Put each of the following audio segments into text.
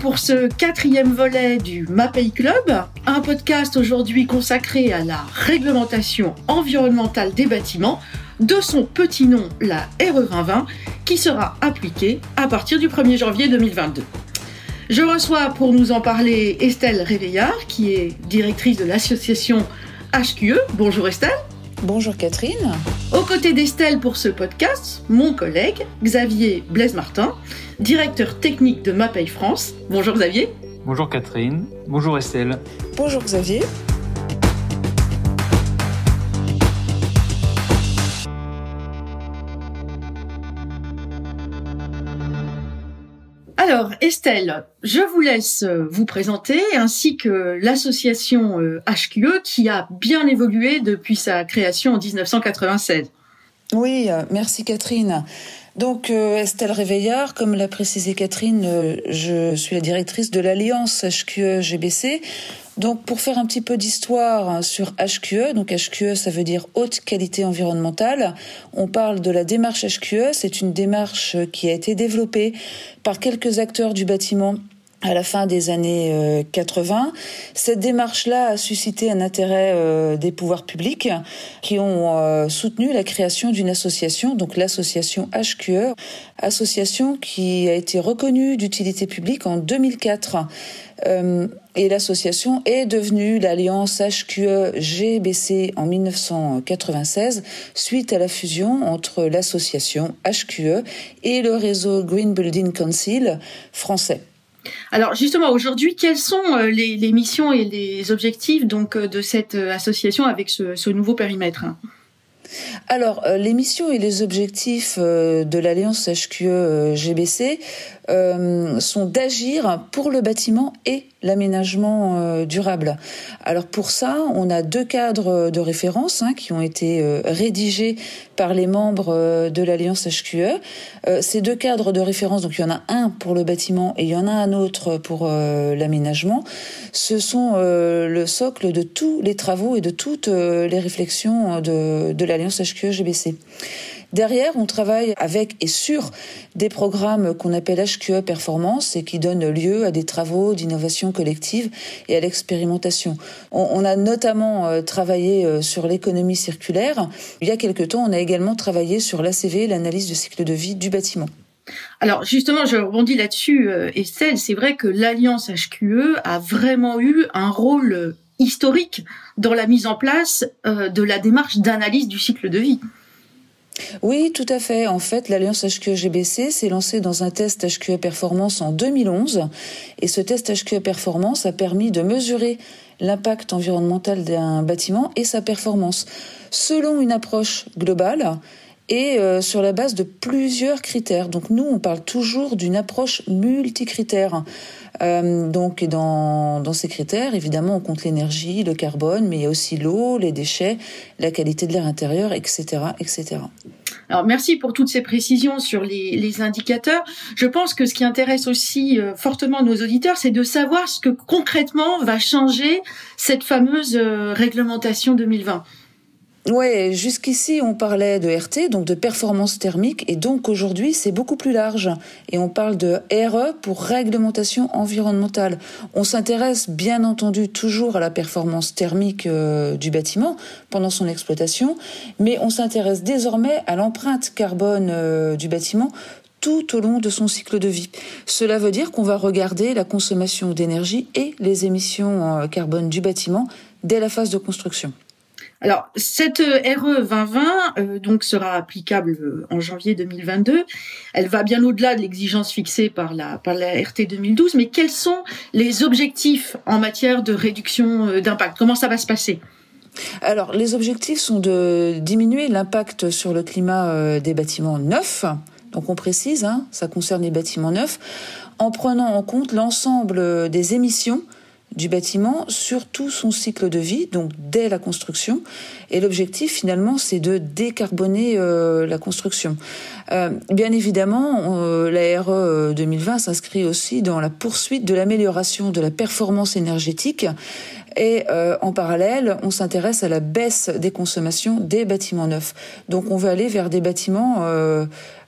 pour ce quatrième volet du MAPEI Club, un podcast aujourd'hui consacré à la réglementation environnementale des bâtiments, de son petit nom, la RE 2020, qui sera appliquée à partir du 1er janvier 2022. Je reçois pour nous en parler Estelle Réveillard, qui est directrice de l'association HQE. Bonjour Estelle. Bonjour Catherine. Aux côtés d'Estelle pour ce podcast, mon collègue Xavier Blaise-Martin, directeur technique de MAPEI France. Bonjour Xavier. Bonjour Catherine. Bonjour Estelle. Bonjour Xavier. Alors, Estelle, je vous laisse vous présenter, ainsi que l'association HQE qui a bien évolué depuis sa création en 1996. Oui, merci Catherine. Donc Estelle Réveillard, comme l'a précisé Catherine, je suis la directrice de l'Alliance HQE-GBC. Donc pour faire un petit peu d'histoire sur HQE, donc HQE ça veut dire haute qualité environnementale, on parle de la démarche HQE, c'est une démarche qui a été développée par quelques acteurs du bâtiment à la fin des années 80. Cette démarche-là a suscité un intérêt des pouvoirs publics qui ont soutenu la création d'une association, donc l'association HQE, association qui a été reconnue d'utilité publique en 2004. et l'association est devenue l'Alliance HQE-GBC en 1996 suite à la fusion entre l'association HQE et le réseau Green Building Council français. Alors justement, aujourd'hui, quelles sont les, les, missions et les objectifs donc de cette association avec ce, ce nouveau périmètre? Alors, les missions et les objectifs de l'Alliance HQE-GBC euh, sont d'agir pour le bâtiment et l'aménagement euh, durable. Alors pour ça, on a deux cadres de référence hein, qui ont été euh, rédigés par les membres de l'Alliance HQE. ces deux cadres de référence, donc il y en a un pour le bâtiment et il y en a un autre pour l'aménagement, ce sont le socle de tous les travaux et de toutes les réflexions de, de l'Alliance HQE-GBC. Derrière, on travaille avec et sur des programmes qu'on appelle HQE Performance et qui donnent lieu à des travaux d'innovation collective et à l'expérimentation. On, a notamment travaillé sur l'économie circulaire. Il y a quelque temps, on a également travaillé sur l'ACV, l'analyse de cycle de vie du bâtiment. Alors justement, je rebondis là-dessus, Estelle, c'est vrai que l'Alliance HQE a vraiment eu un rôle historique dans la mise en place de la démarche d'analyse du cycle de vie. Oui, tout à fait. En fait, l'Alliance HQE-GBC s'est lancée dans un test HQE Performance en 2011. Et ce test HQE Performance a permis de mesurer l'impact environnemental d'un bâtiment et sa performance selon une approche globale et sur la base de plusieurs critères. Donc nous, on parle toujours d'une approche multicritère. Euh, donc dans, ces critères, évidemment, on compte l'énergie, le carbone, mais il y a aussi l'eau, les déchets, la qualité de l'air intérieur, etc., etc. Alors merci pour toutes ces précisions sur les, indicateurs. Je pense que ce qui intéresse aussi euh, fortement nos auditeurs, c'est de savoir ce que concrètement va changer cette fameuse euh, réglementation 2020. Ouais, jusqu'ici on parlait de RT, donc de performance thermique, et donc aujourd'hui c'est beaucoup plus large. Et on parle de RE pour réglementation environnementale. On s'intéresse bien entendu toujours à la performance thermique euh, du bâtiment pendant son exploitation, mais on s'intéresse désormais à l'empreinte carbone euh, du bâtiment tout au long de son cycle de vie. Cela veut dire qu'on va regarder la consommation d'énergie et les émissions euh, carbone du bâtiment dès la phase de construction. Alors, cette RE 2020 euh, donc sera applicable en janvier 2022. Elle va bien au-delà de l'exigence fixée par la, par la RT 2012, mais quels sont les objectifs en matière de réduction d'impact? Comment ça va se passer? Alors, les objectifs sont de diminuer l'impact sur le climat des bâtiments neufs. Donc, on précise, hein, ça concerne les bâtiments neufs, en prenant en compte l'ensemble des émissions du bâtiment sur tout son cycle de vie, donc dès la construction. Et l'objectif, finalement, c'est de décarboner euh, la construction. Euh, bien évidemment, euh, la RE 2020 s'inscrit aussi dans la poursuite de l'amélioration de la performance énergétique Et en parallèle, on s'intéresse à la baisse des consommations des bâtiments neufs. Donc on veut aller vers des bâtiments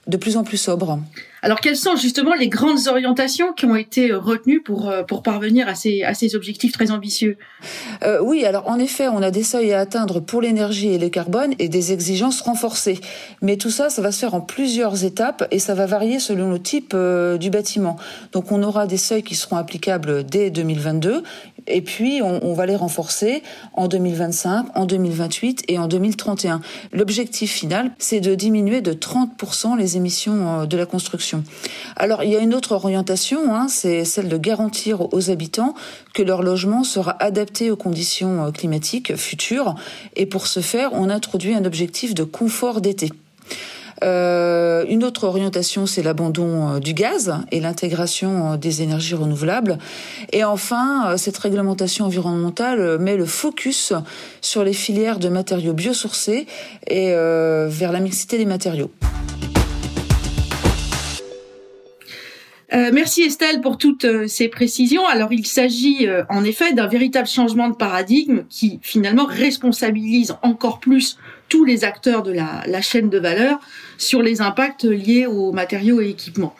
de plus en plus sobres. Alors, quelles sont justement les grandes orientations qui ont été retenues pour, euh, pour parvenir à ces, à ces objectifs très ambitieux? Euh, Oui, alors en effet, on a des seuils à atteindre pour l'énergie et le carbone et des exigences renforcées. Mais tout ça, ça va se faire en plusieurs étapes et ça va varier selon le type euh, du bâtiment. Donc, on aura des seuils qui seront applicables dès 2022 et puis on, va les renforcer en 2025, en 2028 et en 2031. L'objectif final, c'est de diminuer de 30% les émissions de la construction alors il y a une autre orientation, hein, c'est celle de garantir aux habitants que leur logement sera adapté aux conditions euh, climatiques futures. Et pour ce faire, on introduit un objectif de confort d'été. Euh, une autre orientation, c'est l'abandon euh, du gaz et l'intégration des énergies renouvelables. Et enfin, cette réglementation environnementale met le focus sur les filières de matériaux biosourcés et vers la mixité des matériaux. Euh, merci Estelle pour toutes euh, ces précisions. Alors il s'agit euh, en effet d'un véritable changement de paradigme qui finalement responsabilise encore plus tous les acteurs de la, la, chaîne de valeur sur les impacts liés aux matériaux et équipements.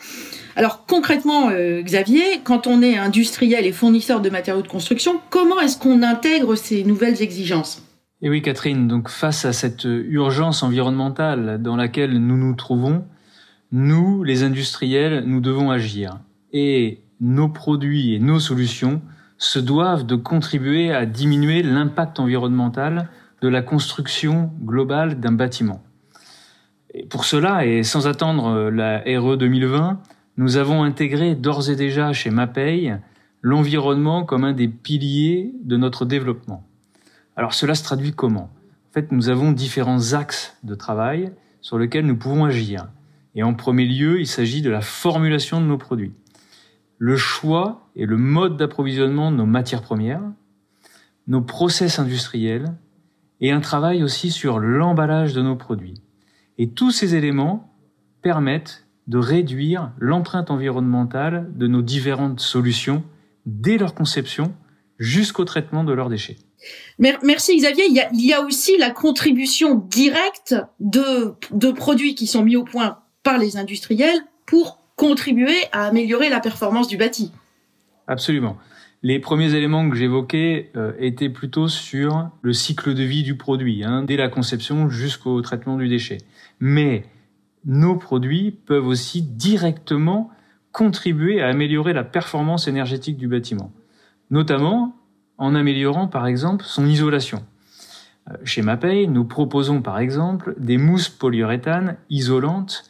Alors concrètement, Xavier, quand on est industriel et fournisseur de matériaux de construction, comment est-ce qu'on intègre ces nouvelles exigences? Et oui Catherine, donc face à cette urgence environnementale dans laquelle nous nous trouvons, nous, les industriels, nous devons agir. Et nos produits et nos solutions se doivent de contribuer à diminuer l'impact environnemental de la construction globale d'un bâtiment. Pour cela, et sans attendre la RE 2020, nous avons intégré d'ores et déjà chez MAPEI l'environnement comme un des piliers de notre développement. Alors cela se traduit comment? En fait, nous avons différents axes de travail sur lesquels nous pouvons agir. Et en premier lieu, il s'agit de la formulation de nos produits. Le choix et le mode d'approvisionnement de nos matières premières, nos process industriels et un travail aussi sur l'emballage de nos produits. Et tous ces éléments permettent de réduire l'empreinte environnementale de nos différentes solutions dès leur conception jusqu'au traitement de leurs déchets. Merci Xavier. Il y, a, aussi la contribution directe de produits qui sont mis au point par les industriels pour contribuer à améliorer la performance du bâti. Absolument. Les premiers éléments que j'évoquais euh, étaient plutôt sur le cycle de vie du produit, hein, dès la conception jusqu'au traitement du déchet. Mais nos produits peuvent aussi directement contribuer à améliorer la performance énergétique du bâtiment, notamment en améliorant par exemple son isolation. Euh, chez Mapei, nous proposons par exemple des mousses polyuréthane isolantes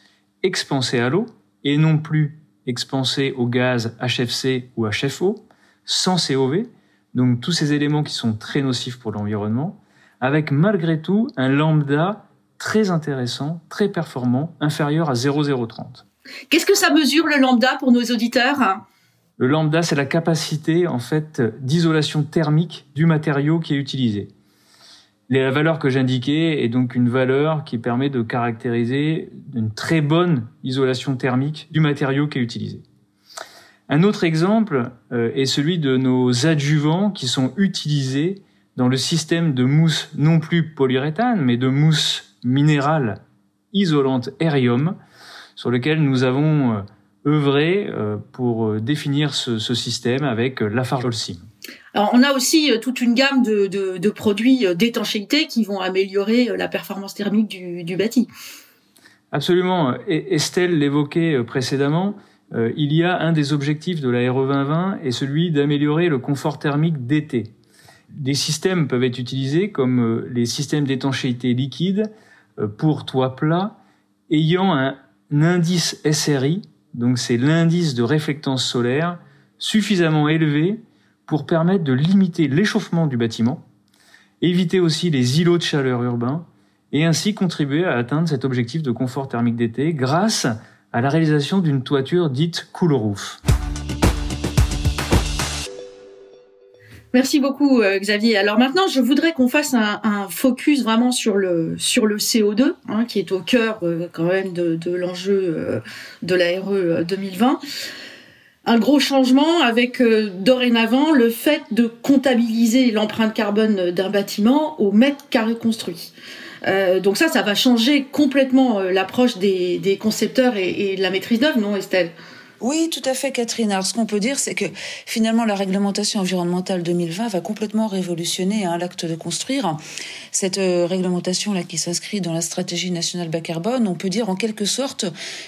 expansé à l'eau et non plus expansé au gaz HFC ou HFO, sans COV, donc tous ces éléments qui sont très nocifs pour l'environnement, avec malgré tout un lambda très intéressant, très performant, inférieur à 0,030. Qu'est-ce que ça mesure le lambda pour nos auditeurs? Le lambda, c'est la capacité en fait d'isolation thermique du matériau qui est utilisé. La valeur que j'indiquais est donc une valeur qui permet de caractériser une très bonne isolation thermique du matériau qui est utilisé. Un autre exemple euh, est celui de nos adjuvants qui sont utilisés dans le système de mousse non plus polyuréthane, mais de mousse minérale isolante Aerium, sur lequel nous avons euh, œuvré euh, pour définir ce, système avec Lafarge alors, on a aussi euh, toute une gamme de, de, produits euh, d'étanchéité qui vont améliorer euh, la performance thermique du, du bâti. Absolument. Estelle l'évoquait précédemment. il y a un des objectifs de la RE 2020 est celui d'améliorer le confort thermique d'été. Des systèmes peuvent être utilisés comme les systèmes d'étanchéité liquide pour toit plat ayant un indice SRI, donc c'est l'indice de réflectance solaire, suffisamment élevé pour permettre de limiter l'échauffement du bâtiment, éviter aussi les îlots de chaleur urbains et ainsi contribuer à atteindre cet objectif de confort thermique d'été grâce à la réalisation d'une toiture dite cool roof. Merci beaucoup euh, Xavier. Alors maintenant, je voudrais qu'on fasse un, focus vraiment sur le sur le CO2, hein, qui est au cœur euh, quand même de, l'enjeu euh, de la RE 2020. Un gros changement avec euh, dorénavant le fait de comptabiliser l'empreinte carbone d'un bâtiment au mètre carré construit. Euh, donc ça, ça va changer complètement euh, l'approche des, des, concepteurs et, et de la maîtrise d'œuvre, non Estelle? Oui, tout à fait, Catherine. Alors, ce qu'on peut dire, c'est que finalement, la réglementation environnementale 2020 va complètement révolutionner hein, l'acte de construire. Cette euh, réglementation-là qui s'inscrit dans la stratégie nationale bas carbone, on peut dire en quelque sorte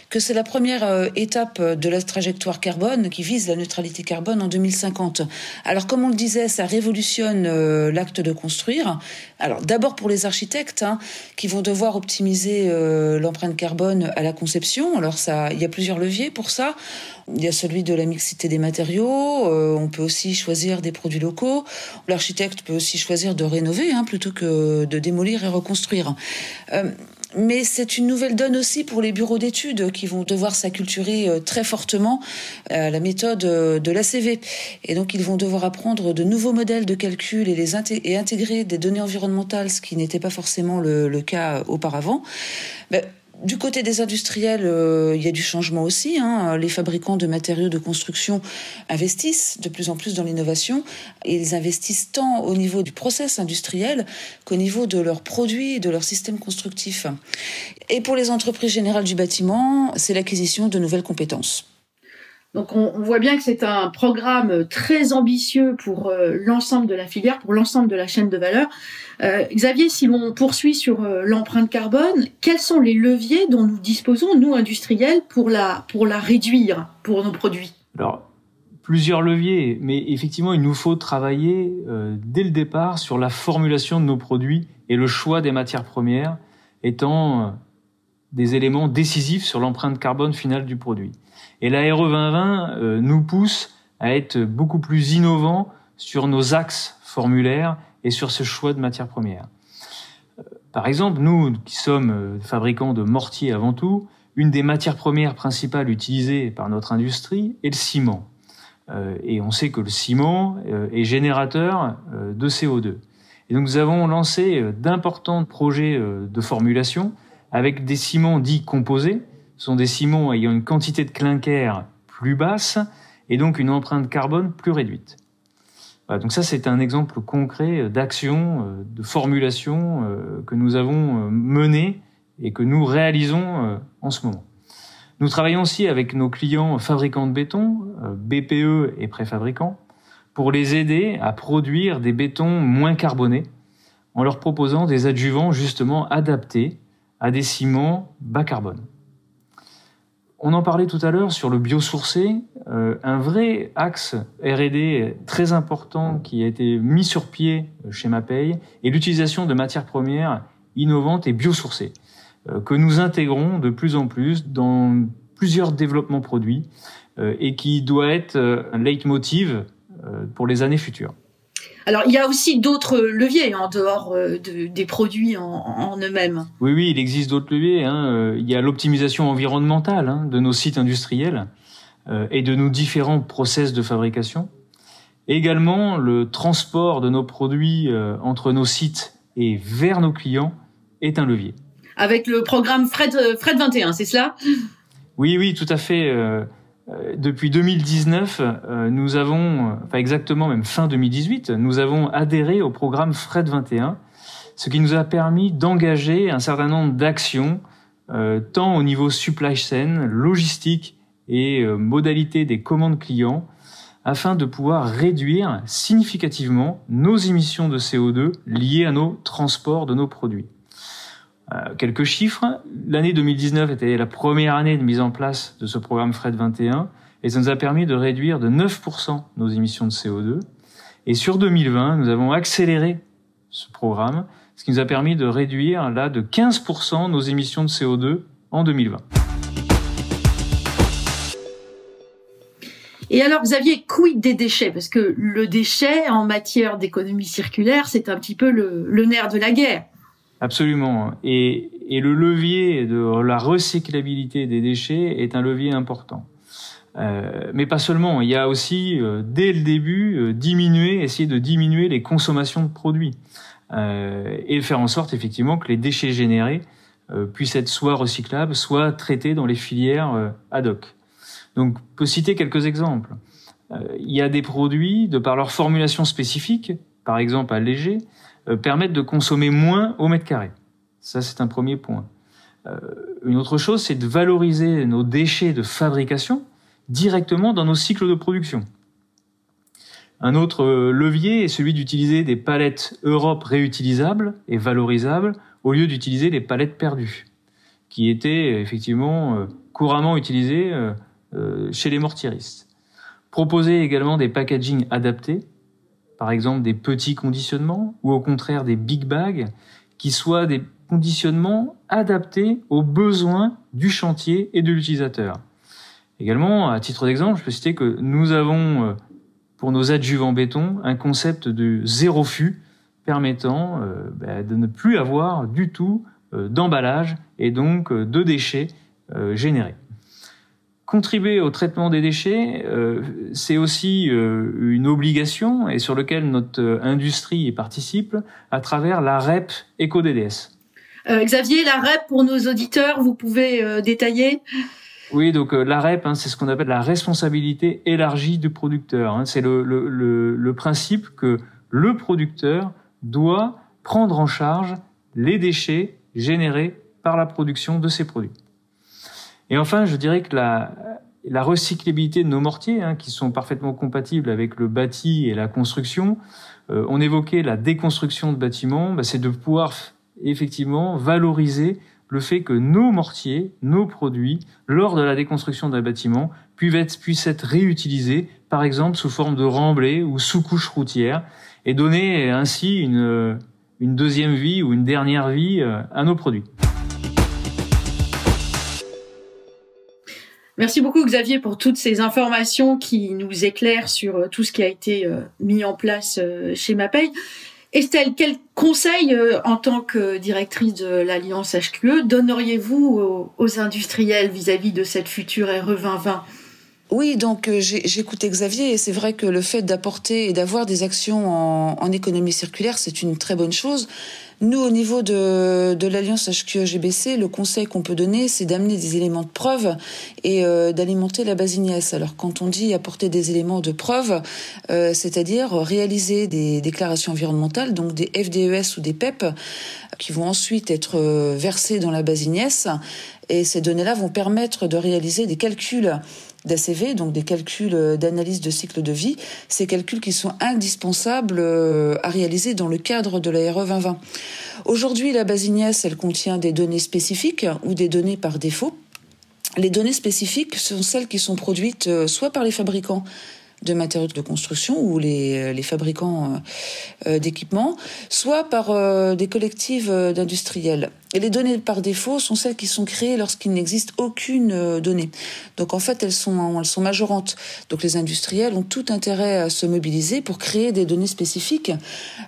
que c'est la première euh, étape de la trajectoire carbone qui vise la neutralité carbone en 2050. Alors, comme on le disait, ça révolutionne euh, l'acte de construire. Alors, d'abord pour les architectes hein, qui vont devoir optimiser l'empreinte carbone à la conception. Alors, il y a plusieurs leviers pour ça. Il y a celui de la mixité des matériaux. Euh, on peut aussi choisir des produits locaux. L'architecte peut aussi choisir de rénover hein, plutôt que de démolir et reconstruire. Euh, mais c'est une nouvelle donne aussi pour les bureaux d'études qui vont devoir s'acculturer euh, très fortement à la méthode de l'ACV. Et donc, ils vont devoir apprendre de nouveaux modèles de calcul et, les intégrer des données environnementales, ce qui n'était pas forcément le, le cas auparavant. Ben, du côté des industriels, euh, il y a du changement aussi. Hein. Les fabricants de matériaux de construction investissent de plus en plus dans l'innovation ils investissent tant au niveau du process industriel qu'au niveau de leurs produits et de leurs systèmes constructifs. Et pour les entreprises générales du bâtiment, c'est l'acquisition de nouvelles compétences. Donc on, voit bien que c'est un programme très ambitieux pour euh, l'ensemble de la filière, pour l'ensemble de la chaîne de valeur. Euh, Xavier, si l'on poursuit sur euh, l'empreinte carbone, quels sont les leviers dont nous disposons, nous industriels, pour la, pour la réduire pour nos produits? Alors, plusieurs leviers, mais effectivement, il nous faut travailler dès le départ sur la formulation de nos produits et le choix des matières premières étant des éléments décisifs sur l'empreinte carbone finale du produit. Et la RE 2020 euh, nous pousse à être beaucoup plus innovants sur nos axes formulaires et sur ce choix de matières premières. Euh, par exemple, nous qui sommes euh, fabricants de mortiers avant tout, une des matières premières principales utilisées par notre industrie est le ciment. et on sait que le ciment est générateur de CO2. Et donc nous avons lancé d'importants projets de formulation avec des ciments dits composés, sont des ciments ayant une quantité de clinker plus basse et donc une empreinte carbone plus réduite. donc ça, c'est un exemple concret d'action, euh, de formulation euh, que nous avons euh, mené et que nous réalisons en ce moment. Nous travaillons aussi avec nos clients fabricants de béton, BPE et préfabricants, pour les aider à produire des bétons moins carbonés en leur proposant des adjuvants justement adaptés à des ciments bas carbone. On en parlait tout à l'heure sur le biosourcé, euh, un vrai axe R&D très important qui a été mis sur pied chez Mapei est l'utilisation de matières premières innovantes et biosourcées euh, que nous intégrons de plus en plus dans plusieurs développements produits euh, et qui doit être un leitmotiv pour les années futures. Alors, il y a aussi d'autres leviers en dehors euh, des produits en, eux-mêmes. Oui, oui, il existe d'autres leviers. Hein. Euh, il y a l'optimisation environnementale hein, de nos sites industriels euh, et de nos différents process de fabrication. Également, le transport de nos produits entre nos sites et vers nos clients est un levier. Avec le programme Fred, Fred 21, c'est cela? Oui, oui, tout à fait. Euh, depuis 2019, euh, nous avons, enfin exactement même fin 2018, nous avons adhéré au programme Fred 21, ce qui nous a permis d'engager un certain nombre d'actions, euh, tant au niveau supply chain, logistique et modalité des commandes clients, afin de pouvoir réduire significativement nos émissions de CO2 liées à nos transports de nos produits. Euh, quelques chiffres. L'année 2019 était la première année de mise en place de ce programme Fred 21 et ça nous a permis de réduire de 9% nos émissions de CO2. Et sur 2020, nous avons accéléré ce programme, ce qui nous a permis de réduire là de 15% nos émissions de CO2 en 2020. Et alors, Xavier, quid des déchets? Parce que le déchet, en matière d'économie circulaire, c'est un petit peu le nerf de la guerre. Absolument. Et, le levier de la recyclabilité des déchets est un levier important. Euh, mais pas seulement. Il y a aussi, euh, dès le début, euh, diminuer, essayer de diminuer les consommations de produits et faire en sorte effectivement que les déchets générés puissent être soit recyclables, soit traités dans les filières ad hoc. Donc, on peut citer quelques exemples. Il y a des produits, de par leur formulation spécifique, par exemple allégés, euh, permettent de consommer moins au mètre carré. Ça, c'est un premier point. Euh, une autre chose, c'est de valoriser nos déchets de fabrication directement dans nos cycles de production. Un autre levier est celui d'utiliser des palettes Europe réutilisables et valorisables au lieu d'utiliser les palettes perdues, qui étaient effectivement couramment utilisées chez les mortieristes. Proposer également des packaging adaptés, par exemple des petits conditionnements ou au contraire des big bags, qui soient des conditionnements adaptés aux besoins du chantier et de l'utilisateur. Également, à titre d'exemple, je peux citer que nous avons euh, pour nos adjuvants béton un concept de zéro fût permettant euh, bah, de ne plus avoir du tout euh, d'emballage et donc de déchets générés. Contribuer au traitement des déchets, euh, c'est aussi euh, une obligation et sur lequel notre euh, industrie participe à travers la REP EcoDDS. Xavier, la REP pour nos auditeurs, vous pouvez détailler? Oui, donc la REP, hein, c'est ce qu'on appelle la responsabilité élargie du producteur. Hein. C'est le, le, le, principe que le producteur doit prendre en charge les déchets générés par la production de ses produits. Et enfin, je dirais que la, la recyclabilité de nos mortiers, hein, qui sont parfaitement compatibles avec le bâti et la construction, euh, on évoquait la déconstruction de bâtiments, bah, c'est de pouvoir effectivement valoriser le fait que nos mortiers, nos produits, lors de la déconstruction d'un bâtiment, puissent être, réutilisés, par exemple sous forme de remblai ou sous couche routière, et donner ainsi une, une deuxième vie ou une dernière vie euh, à nos produits. Merci beaucoup Xavier pour toutes ces informations qui nous éclairent sur euh, tout ce qui a été euh, mis en place euh, chez MAPEI. Estelle, quel conseil en tant que directrice de l'Alliance HQE donneriez-vous aux, industriels vis-à-vis de cette future RE 2020 oui, donc j'écoutais Xavier et c'est vrai que le fait d'apporter et d'avoir des actions en économie circulaire, c'est une très bonne chose. Nous, au niveau de, de l'Alliance HQE-GBC, le conseil qu'on peut donner, c'est d'amener des éléments de preuve et euh, d'alimenter la base. Alors, quand on dit apporter des éléments de preuve, euh, c'est-à-dire réaliser des déclarations environnementales, donc des FDES ou des PEP, qui vont ensuite être euh, versées dans la base Ignace. Et ces données-là vont permettre de réaliser des calculs d'ACV, donc des calculs d'analyse de cycle de vie, ces calculs qui sont indispensables à réaliser dans le cadre de la RE 2020. Aujourd'hui, la base elle contient des données spécifiques ou des données par défaut. Les données spécifiques sont celles qui sont produites euh, soit par les fabricants de matériaux de construction ou les, euh, les fabricants euh, euh, d'équipements, soit par des collectives d'industriels. Et les données par défaut sont celles qui sont créées lorsqu'il n'existe aucune donnée. Donc en fait, elles sont, elles sont majorantes. Donc les industriels ont tout intérêt à se mobiliser pour créer des données spécifiques.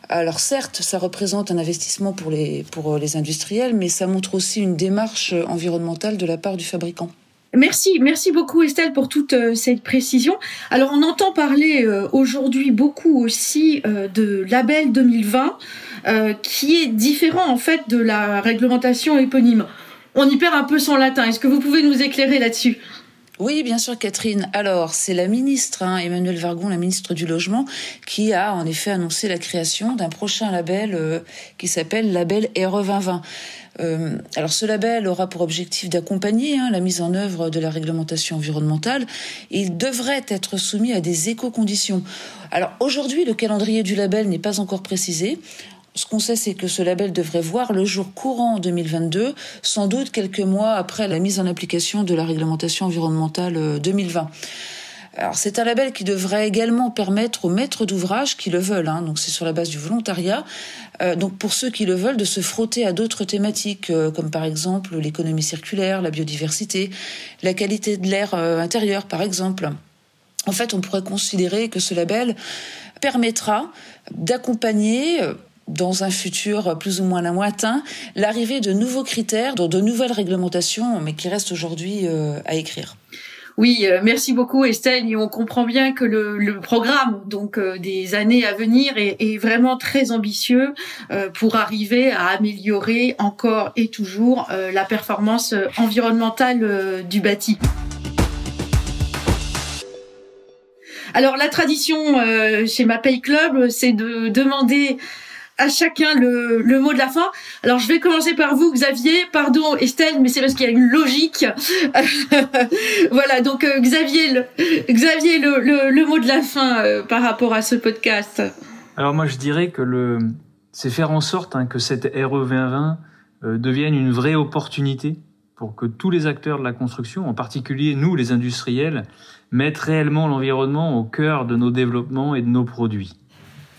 Alors certes, ça représente un investissement pour les, pour les industriels, mais ça montre aussi une démarche environnementale de la part du fabricant. Merci, merci beaucoup Estelle pour toute euh, cette précision. Alors on entend parler euh, aujourd'hui beaucoup aussi euh, de label 2020 qui est différent en fait de la réglementation éponyme. On y perd un peu son latin. Est-ce que vous pouvez nous éclairer là-dessus? Oui, bien sûr, Catherine. Alors, c'est la ministre, hein, Emmanuel Vargon, la ministre du Logement, qui a en effet annoncé la création d'un prochain label qui s'appelle Label RE 2020. Euh, alors ce label aura pour objectif d'accompagner hein, la mise en œuvre de la réglementation environnementale. Il devrait être soumis à des éco-conditions. Alors aujourd'hui, le calendrier du label n'est pas encore précisé. Ce qu'on sait, c'est que ce label devrait voir le jour courant en 2022, sans doute quelques mois après la mise en application de la réglementation environnementale 2020. Euh, alors c'est un label qui devrait également permettre aux maîtres d'ouvrage qui le veulent, hein, donc c'est sur la base du volontariat, euh, donc pour ceux qui le veulent, de se frotter à d'autres thématiques, euh, comme par exemple l'économie circulaire, la biodiversité, la qualité de l'air intérieur, par exemple. En fait, on pourrait considérer que ce label permettra d'accompagner dans un futur plus ou moins lointain, l'arrivée de nouveaux critères, de nouvelles réglementations, mais qui restent aujourd'hui à écrire. Oui, euh, merci beaucoup Estelle. Et on comprend bien que le, programme donc euh, des années à venir est, vraiment très ambitieux euh, pour arriver à améliorer encore et toujours la performance environnementale du bâti. Alors la tradition chez Ma Pay Club, c'est de demander à chacun le, le, mot de la fin. Alors je vais commencer par vous, Xavier. Pardon, Estelle, mais c'est parce qu'il y a une logique. voilà, donc euh, Xavier, le, Xavier, le, le, mot de la fin euh, par rapport à ce podcast. Alors moi, je dirais que le, c'est faire en sorte hein, que cette RE 2020 euh, devienne une vraie opportunité pour que tous les acteurs de la construction, en particulier nous, les industriels, mettent réellement l'environnement au cœur de nos développements et de nos produits.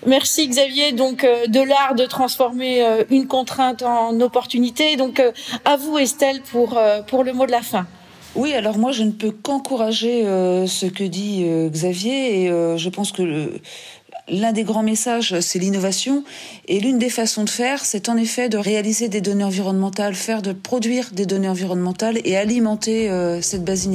Merci Xavier. Donc euh, de l'art de transformer euh, une contrainte en opportunité. Donc euh, à vous Estelle pour pour le mot de la fin. Oui, alors moi je ne peux qu'encourager ce que dit Xavier et je pense que le, L'un des grands messages, c'est l'innovation. Et l'une des façons de faire, c'est en effet de réaliser des données environnementales, faire de produire des données environnementales et alimenter euh, cette base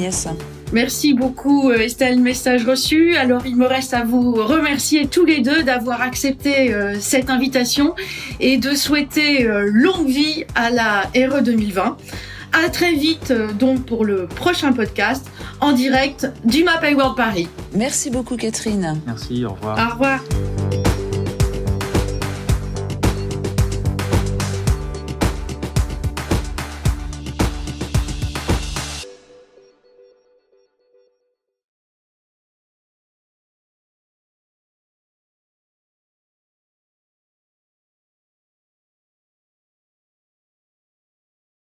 Merci beaucoup euh, Estelle, message reçu. Alors il me reste à vous remercier tous les deux d'avoir accepté euh, cette invitation et de souhaiter longue vie à la RE 2020. À très vite donc pour le prochain podcast en direct du Map World Paris. Merci beaucoup Catherine. Merci, au revoir. Au revoir.